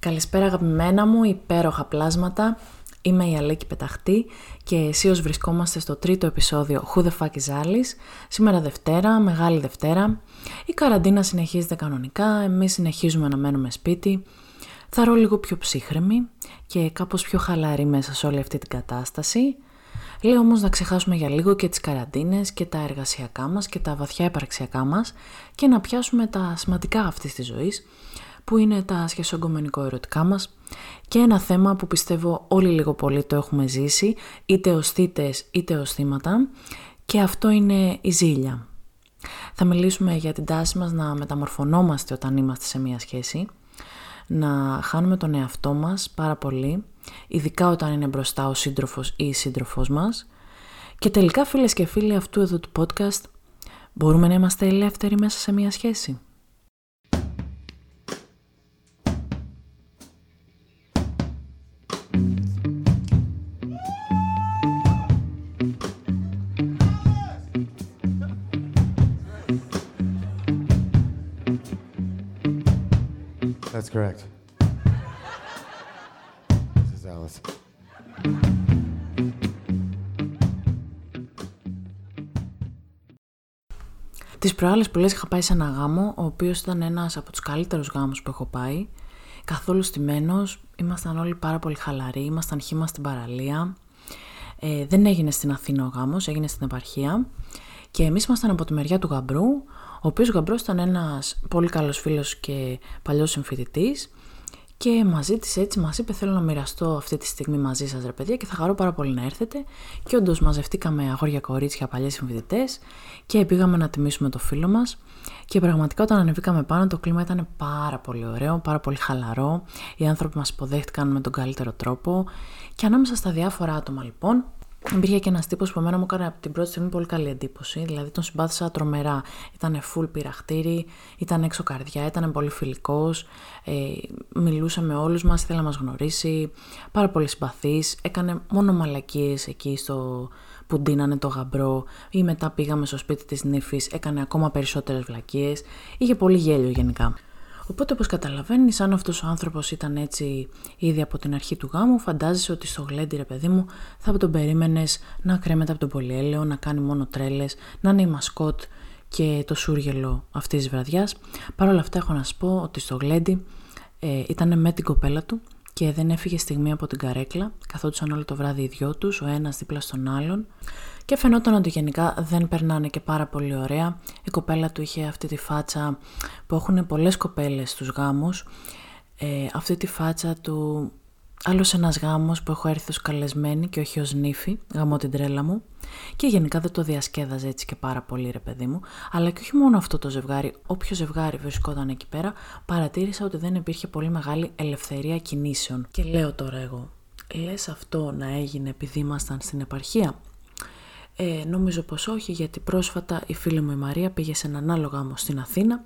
Καλησπέρα αγαπημένα μου, υπέροχα πλάσματα. Είμαι η Αλέκη Πεταχτή και εσύ βρισκόμαστε στο τρίτο επεισόδιο Who the fuck is Alice. Σήμερα Δευτέρα, Μεγάλη Δευτέρα. Η καραντίνα συνεχίζεται κανονικά, εμείς συνεχίζουμε να μένουμε σπίτι. Θα ρω λίγο πιο ψύχρεμη και κάπως πιο χαλαρή μέσα σε όλη αυτή την κατάσταση. Λέω όμως να ξεχάσουμε για λίγο και τις καραντίνες και τα εργασιακά μας και τα βαθιά επαρξιακά μας και να πιάσουμε τα σημαντικά αυτής της ζωής που είναι τα σχεσογκομενικό ερωτικά μας και ένα θέμα που πιστεύω όλοι λίγο πολύ το έχουμε ζήσει, είτε ως θύτες είτε ως θύματα και αυτό είναι η ζήλια. Θα μιλήσουμε για την τάση μας να μεταμορφωνόμαστε όταν είμαστε σε μία σχέση, να χάνουμε τον εαυτό μας πάρα πολύ, ειδικά όταν είναι μπροστά ο σύντροφος ή η σύντροφός μας και τελικά φίλες και φίλοι αυτού εδώ του podcast μπορούμε να είμαστε ελεύθεροι μέσα σε μία σχέση. That's correct. This is Alice. Τις προάλλες που λες είχα πάει σε ένα γάμο, ο οποίος ήταν ένας από τους καλύτερους γάμους που έχω πάει. Καθόλου στημένος, ήμασταν όλοι πάρα πολύ χαλαροί, ήμασταν χήμα στην παραλία. Ε, δεν έγινε στην Αθήνα ο γάμος, έγινε στην επαρχία. Και εμείς ήμασταν από τη μεριά του γαμπρού, ο οποίος γαμπρός ήταν ένας πολύ καλός φίλος και παλιός συμφοιτητής και μαζί της έτσι μας είπε θέλω να μοιραστώ αυτή τη στιγμή μαζί σας ρε παιδιά και θα χαρώ πάρα πολύ να έρθετε και όντως μαζευτήκαμε αγόρια κορίτσια παλιές συμφοιτητές και πήγαμε να τιμήσουμε το φίλο μας. Και πραγματικά όταν ανεβήκαμε πάνω το κλίμα ήταν πάρα πολύ ωραίο, πάρα πολύ χαλαρό. Οι άνθρωποι μας υποδέχτηκαν με τον καλύτερο τρόπο. Και ανάμεσα στα διάφορα άτομα λοιπόν Υπήρχε και ένας τύπος που εμένα μου έκανε από την πρώτη στιγμή πολύ καλή εντύπωση. Δηλαδή τον συμπάθησα τρομερά. Ήταν full πειραχτήρι, ήταν έξω καρδιά, ήταν πολύ φιλικός. Ε, μιλούσε με όλους μας, ήθελε να μας γνωρίσει. Πάρα πολύ συμπαθής. Έκανε μόνο μαλακίες εκεί στο που ντύνανε το γαμπρό. Ή μετά πήγαμε στο σπίτι της νύφης, έκανε ακόμα περισσότερες βλακίες. Είχε πολύ γέλιο γενικά. Οπότε όπως καταλαβαίνεις, αν αυτός ο άνθρωπος ήταν έτσι ήδη από την αρχή του γάμου, φαντάζεσαι ότι στο γλέντι ρε παιδί μου θα τον περίμενες να κρέμεται από τον πολυέλαιο, να κάνει μόνο τρέλες, να είναι η μασκότ και το σούργελο αυτής της βραδιάς. Παρ' όλα αυτά έχω να σου πω ότι στο γλέντι ε, ήταν με την κοπέλα του και δεν έφυγε στιγμή από την καρέκλα, καθόντουσαν όλο το βράδυ οι δυο τους, ο ένας δίπλα στον άλλον και φαινόταν ότι γενικά δεν περνάνε και πάρα πολύ ωραία. Η κοπέλα του είχε αυτή τη φάτσα που έχουν πολλές κοπέλες στους γάμους. Ε, αυτή τη φάτσα του άλλος ένας γάμος που έχω έρθει ως καλεσμένη και όχι ως νύφη, γαμώ την τρέλα μου. Και γενικά δεν το διασκέδαζε έτσι και πάρα πολύ, ρε παιδί μου. Αλλά και όχι μόνο αυτό το ζευγάρι, όποιο ζευγάρι βρισκόταν εκεί πέρα, παρατήρησα ότι δεν υπήρχε πολύ μεγάλη ελευθερία κινήσεων. Και λέω τώρα εγώ, λες αυτό να έγινε επειδή ήμασταν στην επαρχία; Ε, νομίζω πως όχι γιατί πρόσφατα η φίλη μου η Μαρία πήγε σε έναν άλλο γάμο στην Αθήνα.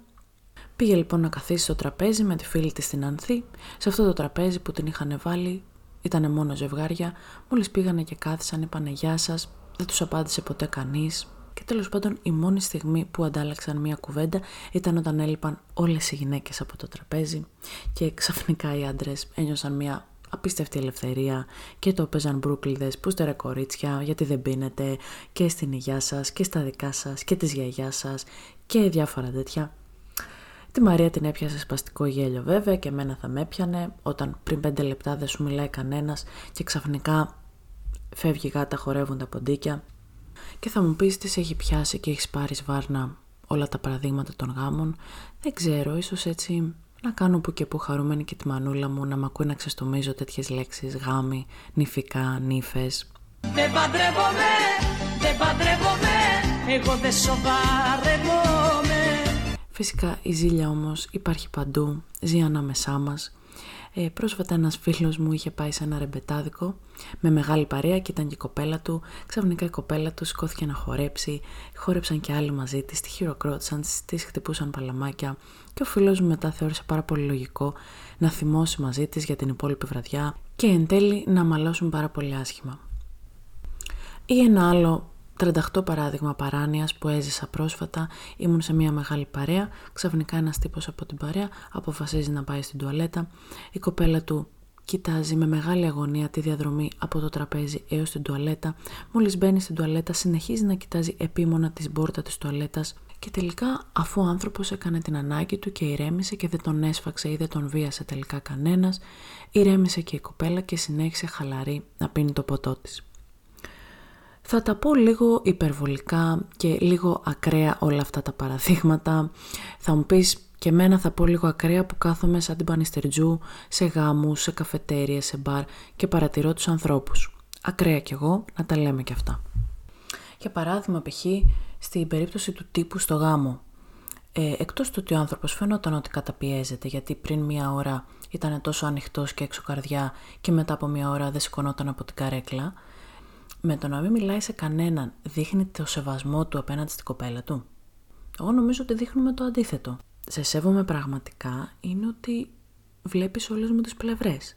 Πήγε λοιπόν να καθίσει στο τραπέζι με τη φίλη της στην Ανθή. Σε αυτό το τραπέζι που την είχαν βάλει ήταν μόνο ζευγάρια. Μόλις πήγανε και κάθισαν είπανε γεια σας. Δεν τους απάντησε ποτέ κανείς. Και τέλος πάντων η μόνη στιγμή που αντάλλαξαν μία κουβέντα ήταν όταν έλειπαν όλες οι γυναίκες από το τραπέζι και ξαφνικά οι άντρες ένιωσαν μία απίστευτη ελευθερία και το παίζαν μπρούκλιδες, πούστερε κορίτσια, γιατί δεν πίνετε και στην υγειά σας και στα δικά σας και της γιαγιάς σας και διάφορα τέτοια. Τη Μαρία την έπιασε σπαστικό γέλιο βέβαια και εμένα θα με έπιανε όταν πριν πέντε λεπτά δεν σου μιλάει κανένας και ξαφνικά φεύγει γάτα χορεύουν τα ποντίκια και θα μου πεις τις σε έχει πιάσει και έχεις πάρει βάρνα όλα τα παραδείγματα των γάμων. Δεν ξέρω, ίσως έτσι να κάνω που και που χαρούμενη και τη μανούλα μου να μ' ακούει να ξεστομίζω τέτοιες λέξεις γάμοι, νυφικά, νύφες. Δεν παντρεύομαι, δεν παντρεύομαι, εγώ δεν σοβαρεύομαι. Φυσικά η ζήλια όμως υπάρχει παντού, ζει ανάμεσά μας ε, πρόσφατα ένας φίλος μου είχε πάει σε ένα ρεμπετάδικο με μεγάλη παρέα και ήταν και η κοπέλα του. Ξαφνικά η κοπέλα του σηκώθηκε να χορέψει, χόρεψαν και άλλοι μαζί της, τη χειροκρότησαν, της χτυπούσαν παλαμάκια και ο φίλος μου μετά θεώρησε πάρα πολύ λογικό να θυμώσει μαζί της για την υπόλοιπη βραδιά και εν τέλει να μαλώσουν πάρα πολύ άσχημα. Ή ένα άλλο 38 παράδειγμα παράνοιας που έζησα πρόσφατα, ήμουν σε μια μεγάλη παρέα, ξαφνικά ένας τύπος από την παρέα αποφασίζει να πάει στην τουαλέτα, η κοπέλα του κοιτάζει με μεγάλη αγωνία τη διαδρομή από το τραπέζι έως την τουαλέτα, μόλις μπαίνει στην τουαλέτα συνεχίζει να κοιτάζει επίμονα τη πόρτα της τουαλέτας. Και τελικά αφού ο άνθρωπος έκανε την ανάγκη του και ηρέμησε και δεν τον έσφαξε ή δεν τον βίασε τελικά κανένας, ηρέμησε και η κοπέλα και συνέχισε χαλαρή να πίνει το ποτό της. Θα τα πω λίγο υπερβολικά και λίγο ακραία όλα αυτά τα παραδείγματα. Θα μου πεις και μένα θα πω λίγο ακραία που κάθομαι σαν την πανιστερτζού σε γάμους, σε καφετέρειες, σε μπαρ και παρατηρώ τους ανθρώπους. Ακραία κι εγώ να τα λέμε κι αυτά. Για παράδειγμα π.χ. στην περίπτωση του τύπου στο γάμο. Ε, εκτός του ότι ο άνθρωπος φαίνονταν ότι καταπιέζεται γιατί πριν μία ώρα ήταν τόσο ανοιχτός και έξω καρδιά και μετά από μία ώρα δεν σηκωνόταν από την καρέκλα, με το να μην μιλάει σε κανέναν δείχνει το σεβασμό του απέναντι στην κοπέλα του; Εγώ νομίζω ότι δείχνουμε το αντίθετο. Σε σέβομαι πραγματικά είναι ότι βλέπεις όλες μου τις πλευρές.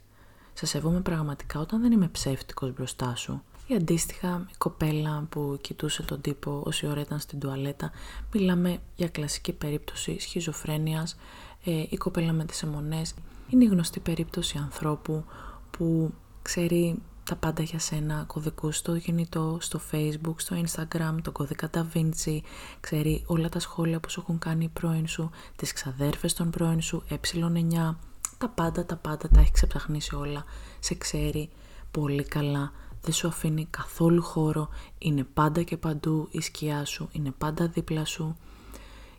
Σε σέβομαι πραγματικά όταν δεν είμαι ψεύτικος μπροστά σου. Ή αντίστοιχα η κοπέλα που κοιτούσε τον τύπο όση ώρα ήταν στην τουαλέτα. Μιλάμε για κλασική περίπτωση σχιζοφρένειας, ε, η κοπέλα με τις αιμονές. Είναι η γνωστή περίπτωση ανθρώπου που ξέρει τα πάντα για σένα, κωδικούς στο γεννητό, στο facebook, στο instagram, τον κώδικα Da Vinci, ξέρει όλα τα σχόλια που σου έχουν κάνει οι πρώην σου, τις ξαδέρφες των πρώην σου, ε9, τα πάντα, τα πάντα, τα έχει ξεψαχνίσει όλα, σε ξέρει πολύ καλά, δεν σου αφήνει καθόλου χώρο, είναι πάντα και παντού η σκιά σου, είναι πάντα δίπλα σου.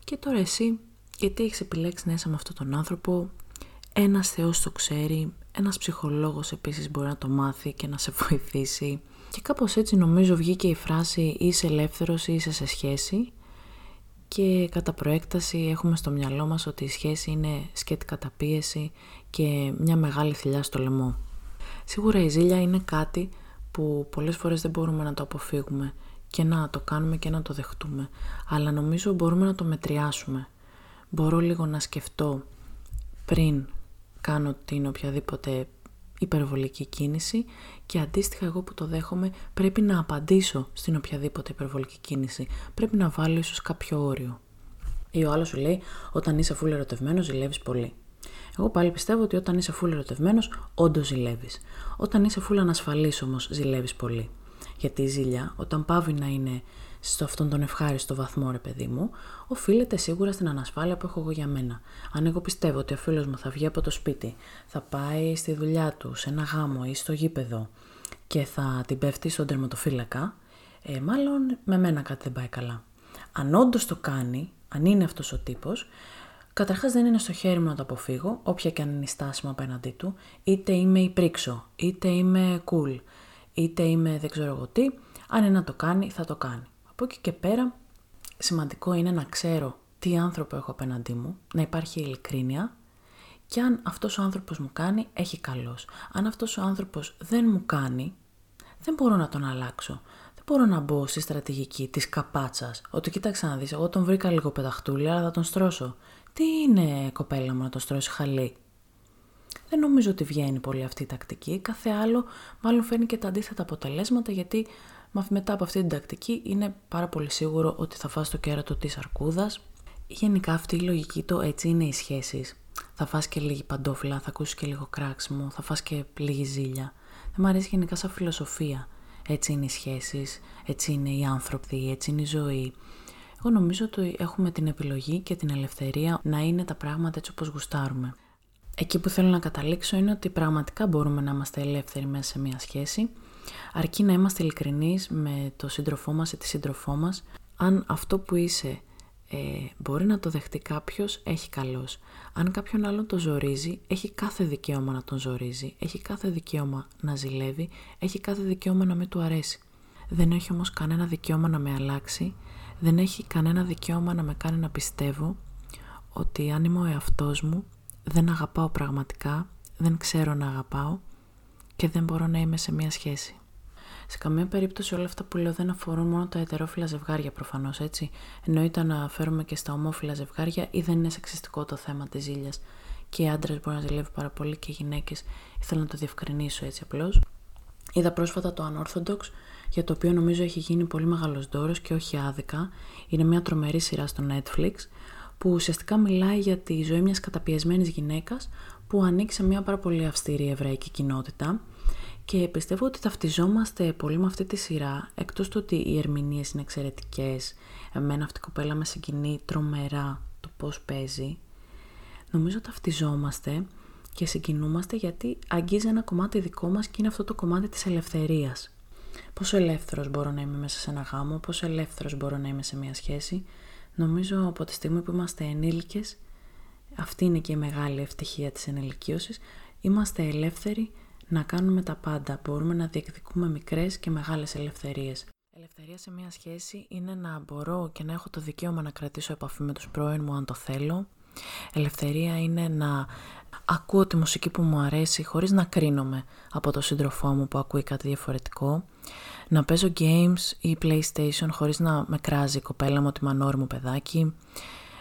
Και τώρα εσύ, γιατί έχεις επιλέξει να είσαι με αυτόν τον άνθρωπο, ένας Θεός το ξέρει, ένας ψυχολόγος επίσης μπορεί να το μάθει και να σε βοηθήσει. Και κάπως έτσι νομίζω βγήκε η φράση είσαι ελεύθερος ή είσαι σε σχέση και κατά προέκταση έχουμε στο μυαλό μας ότι η σχέση είναι σκέτη καταπίεση και μια μεγάλη θηλιά στο λαιμό. Σίγουρα η ζήλια είναι κάτι που πολλές φορές δεν μπορούμε να το αποφύγουμε και να το κάνουμε και να το δεχτούμε, αλλά νομίζω μπορούμε να το μετριάσουμε. Μπορώ λίγο να σκεφτώ πριν κάνω την οποιαδήποτε υπερβολική κίνηση και αντίστοιχα εγώ που το δέχομαι πρέπει να απαντήσω στην οποιαδήποτε υπερβολική κίνηση. Πρέπει να βάλω ίσως κάποιο όριο. Ή ο άλλος σου λέει όταν είσαι φούλε ερωτευμένος ζηλεύεις πολύ. Εγώ πάλι πιστεύω ότι όταν είσαι φούλε ερωτευμένος όντως ζηλεύεις. Όταν είσαι φούλε ανασφαλής όμως ζηλεύεις πολύ. Γιατί η ζήλια όταν πάβει να είναι στο αυτόν τον ευχάριστο βαθμό, ρε παιδί μου, οφείλεται σίγουρα στην ανασφάλεια που έχω εγώ για μένα. Αν εγώ πιστεύω ότι ο φίλος μου θα βγει από το σπίτι, θα πάει στη δουλειά του, σε ένα γάμο ή στο γήπεδο και θα την πέφτει στον τερματοφύλακα, ε, μάλλον με μένα κάτι δεν πάει καλά. Αν όντως το κάνει, αν είναι αυτός ο τύπος, Καταρχάς δεν είναι στο χέρι μου να το αποφύγω, όποια και αν είναι η στάση μου απέναντί του, είτε είμαι υπρίξω, είτε είμαι cool, είτε είμαι δεν ξέρω εγώ τι. Αν είναι να το κάνει, θα το κάνει. Από εκεί και πέρα, σημαντικό είναι να ξέρω τι άνθρωπο έχω απέναντί μου, να υπάρχει ειλικρίνεια και αν αυτός ο άνθρωπος μου κάνει, έχει καλός. Αν αυτός ο άνθρωπος δεν μου κάνει, δεν μπορώ να τον αλλάξω. Δεν μπορώ να μπω στη στρατηγική της καπάτσας. Ότι κοίταξε να δεις, εγώ τον βρήκα λίγο πεταχτούλη, αλλά θα τον στρώσω. Τι είναι κοπέλα μου να τον στρώσει χαλί; Δεν νομίζω ότι βγαίνει πολύ αυτή η τακτική. Κάθε άλλο μάλλον φέρνει και τα αντίθετα αποτελέσματα γιατί μετά από αυτή την τακτική είναι πάρα πολύ σίγουρο ότι θα φας το κέρατο της αρκούδας. Γενικά αυτή η λογική το έτσι είναι οι σχέσεις. Θα φας και λίγη παντόφυλλα, θα ακούσεις και λίγο κράξιμο, θα φας και λίγη ζήλια. Δεν μου αρέσει γενικά σαν φιλοσοφία. Έτσι είναι οι σχέσεις, έτσι είναι οι άνθρωποι, έτσι είναι η ζωή. Εγώ νομίζω ότι έχουμε την επιλογή και την ελευθερία να είναι τα πράγματα έτσι όπως γουστάρουμε. Εκεί που θέλω να καταλήξω είναι ότι πραγματικά μπορούμε να είμαστε ελεύθεροι μέσα σε μια σχέση αρκεί να είμαστε ειλικρινείς με το σύντροφό μας ή τη σύντροφό μας. Αν αυτό που είσαι ε, μπορεί να το δεχτεί κάποιος, έχει καλός. Αν κάποιον άλλον το ζορίζει, έχει κάθε δικαίωμα να τον ζορίζει, έχει κάθε δικαίωμα να ζηλεύει, έχει κάθε δικαίωμα να μην του αρέσει. Δεν έχει όμως κανένα δικαίωμα να με αλλάξει, δεν έχει κανένα δικαίωμα να με κάνει να πιστεύω ότι αν είμαι ο εαυτός μου, δεν αγαπάω πραγματικά, δεν ξέρω να αγαπάω και δεν μπορώ να είμαι σε μια σχέση. Σε καμία περίπτωση όλα αυτά που λέω δεν αφορούν μόνο τα ετερόφιλα ζευγάρια προφανώς έτσι. Εννοείται να αναφέρομαι και στα ομόφυλα ζευγάρια ή δεν είναι σεξιστικό το θέμα της ζήλιας. Και οι άντρες μπορεί να ζηλεύει πάρα πολύ και οι γυναίκες. Ήθελα να το διευκρινίσω έτσι απλώς. Είδα πρόσφατα το Unorthodox για το οποίο νομίζω έχει γίνει πολύ μεγάλος δώρος και όχι άδικα. Είναι μια τρομερή σειρά στο Netflix που ουσιαστικά μιλάει για τη ζωή μιας καταπιεσμένης γυναίκας που ανήκει σε μια πάρα πολύ αυστηρή εβραϊκή κοινότητα και πιστεύω ότι ταυτιζόμαστε πολύ με αυτή τη σειρά, εκτός του ότι οι ερμηνείες είναι εξαιρετικές, εμένα αυτή η κοπέλα με συγκινεί τρομερά το πώς παίζει, νομίζω ταυτιζόμαστε και συγκινούμαστε γιατί αγγίζει ένα κομμάτι δικό μας και είναι αυτό το κομμάτι της ελευθερίας. Πόσο ελεύθερος μπορώ να είμαι μέσα σε ένα γάμο, πόσο ελεύθερος μπορώ να είμαι σε μια σχέση. Νομίζω από τη στιγμή που είμαστε ενήλικες, αυτή είναι και η μεγάλη ευτυχία της ενηλικίωσης, είμαστε ελεύθεροι να κάνουμε τα πάντα. Μπορούμε να διεκδικούμε μικρές και μεγάλες ελευθερίες. Ελευθερία σε μια σχέση είναι να μπορώ και να έχω το δικαίωμα να κρατήσω επαφή με τους πρώην μου αν το θέλω. Ελευθερία είναι να ακούω τη μουσική που μου αρέσει χωρίς να κρίνομαι από το σύντροφό μου που ακούει κάτι διαφορετικό. Να παίζω games ή playstation χωρίς να με κράζει η κοπέλα μου ότι μανόρι μου παιδάκι.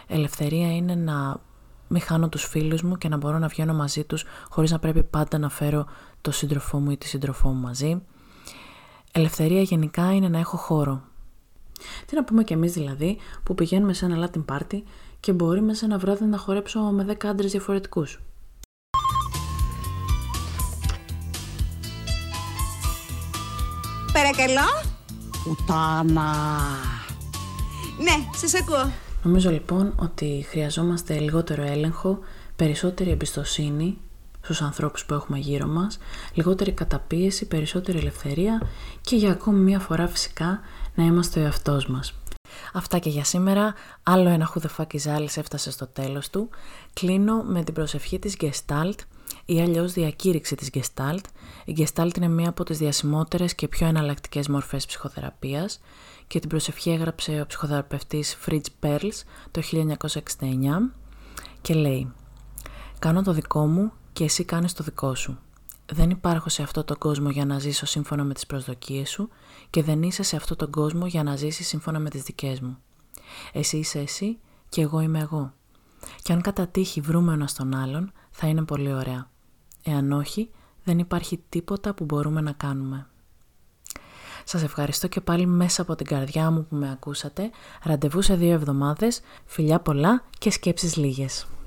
Ελευθερία είναι να μην χάνω τους φίλους μου και να μπορώ να βγαίνω μαζί τους χωρίς να πρέπει πάντα να φέρω το σύντροφό μου ή τη σύντροφό μου μαζί. Ελευθερία γενικά είναι να έχω χώρο. Τι να πούμε κι εμείς δηλαδή που πηγαίνουμε σε ένα Latin party και μπορεί μέσα ένα βράδυ να χορέψω με 10 άντρες διαφορετικούς. Παρακαλώ. Πουτάνα. Ναι, σας ακούω. Νομίζω λοιπόν ότι χρειαζόμαστε λιγότερο έλεγχο, περισσότερη εμπιστοσύνη στους ανθρώπους που έχουμε γύρω μας, λιγότερη καταπίεση, περισσότερη ελευθερία και για ακόμη μία φορά φυσικά να είμαστε ο εαυτός μας. Αυτά και για σήμερα. Άλλο ένα χουδεφάκι έφτασε στο τέλος του. Κλείνω με την προσευχή της Gestalt ή αλλιώς διακήρυξη της Gestalt. Η Gestalt είναι μία από τις διασημότερες και πιο εναλλακτικές μορφές ψυχοθεραπείας και την προσευχή έγραψε ο ψυχοθεραπευτής Fritz Perls το 1969 και λέει «Κάνω το δικό μου και εσύ κάνεις το δικό σου. Δεν υπάρχω σε αυτόν τον κόσμο για να ζήσω σύμφωνα με τις προσδοκίες σου και δεν είσαι σε αυτόν τον κόσμο για να ζήσεις σύμφωνα με τις δικές μου. Εσύ είσαι εσύ και εγώ είμαι εγώ. Και αν κατά τύχη βρούμε ένας τον άλλον, θα είναι πολύ ωραία. Εάν όχι, δεν υπάρχει τίποτα που μπορούμε να κάνουμε. Σας ευχαριστώ και πάλι μέσα από την καρδιά μου που με ακούσατε. Ραντεβού σε δύο εβδομάδες. Φιλιά πολλά και σκέψεις λίγες. Alice.